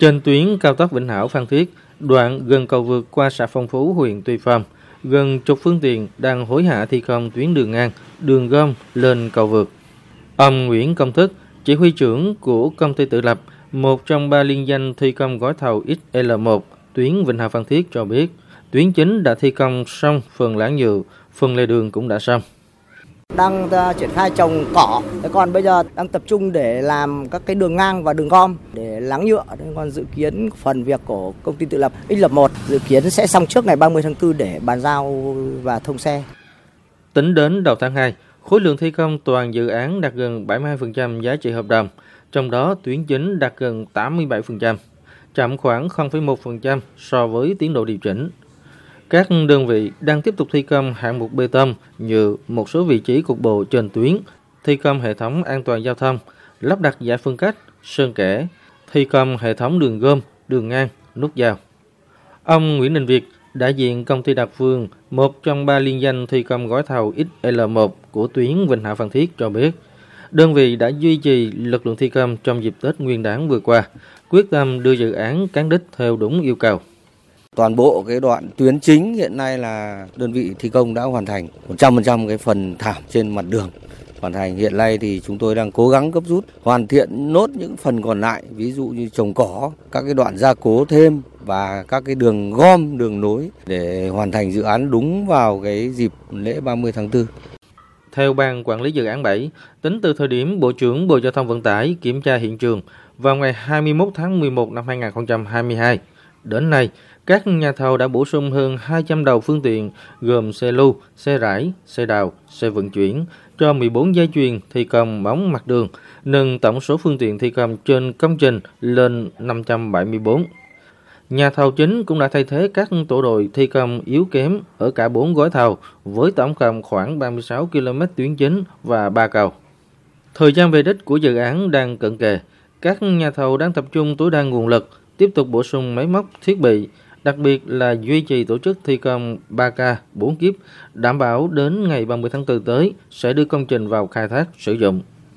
Trên tuyến cao tốc Vĩnh Hảo Phan Thiết, đoạn gần cầu vượt qua xã Phong Phú, huyện Tuy Phong, gần chục phương tiện đang hối hả thi công tuyến đường ngang, đường gom lên cầu vượt. Ông Nguyễn Công Thức, chỉ huy trưởng của công ty tự lập, một trong ba liên danh thi công gói thầu XL1 tuyến Vĩnh Hảo Phan Thiết cho biết, tuyến chính đã thi công xong phần láng nhựa, phần lề đường cũng đã xong đang ờ, triển khai trồng cỏ. Thế còn bây giờ đang tập trung để làm các cái đường ngang và đường gom để lắng nhựa. Thế còn dự kiến phần việc của công ty tự lập X lập 1 dự kiến sẽ xong trước ngày 30 tháng 4 để bàn giao và thông xe. Tính đến đầu tháng 2 khối lượng thi công toàn dự án đạt gần 72% giá trị hợp đồng trong đó tuyến chính đạt gần 87%, chậm khoảng 0,1% so với tiến độ điều chỉnh. Các đơn vị đang tiếp tục thi công hạng mục bê tông như một số vị trí cục bộ trên tuyến, thi công hệ thống an toàn giao thông, lắp đặt giải phân cách, sơn kẻ, thi công hệ thống đường gom, đường ngang, nút giao. Ông Nguyễn Đình Việt, đại diện công ty Đạt Phương, một trong ba liên danh thi công gói thầu XL1 của tuyến Vịnh Hạ Phan Thiết cho biết, đơn vị đã duy trì lực lượng thi công trong dịp Tết Nguyên đán vừa qua, quyết tâm đưa dự án cán đích theo đúng yêu cầu. Toàn bộ cái đoạn tuyến chính hiện nay là đơn vị thi công đã hoàn thành 100% cái phần thảm trên mặt đường. Hoàn thành hiện nay thì chúng tôi đang cố gắng gấp rút hoàn thiện nốt những phần còn lại, ví dụ như trồng cỏ, các cái đoạn gia cố thêm và các cái đường gom, đường nối để hoàn thành dự án đúng vào cái dịp lễ 30 tháng 4. Theo Ban Quản lý Dự án 7, tính từ thời điểm Bộ trưởng Bộ Giao thông Vận tải kiểm tra hiện trường vào ngày 21 tháng 11 năm 2022, đến nay, các nhà thầu đã bổ sung hơn 200 đầu phương tiện gồm xe lưu, xe rải, xe đào, xe vận chuyển cho 14 dây chuyền thi công móng mặt đường, nâng tổng số phương tiện thi công trên công trình lên 574. Nhà thầu chính cũng đã thay thế các tổ đội thi công yếu kém ở cả 4 gói thầu với tổng cộng khoảng 36 km tuyến chính và 3 cầu. Thời gian về đích của dự án đang cận kề. Các nhà thầu đang tập trung tối đa nguồn lực, tiếp tục bổ sung máy móc, thiết bị, đặc biệt là duy trì tổ chức thi công 3K 4 kiếp, đảm bảo đến ngày 30 tháng 4 tới sẽ đưa công trình vào khai thác sử dụng.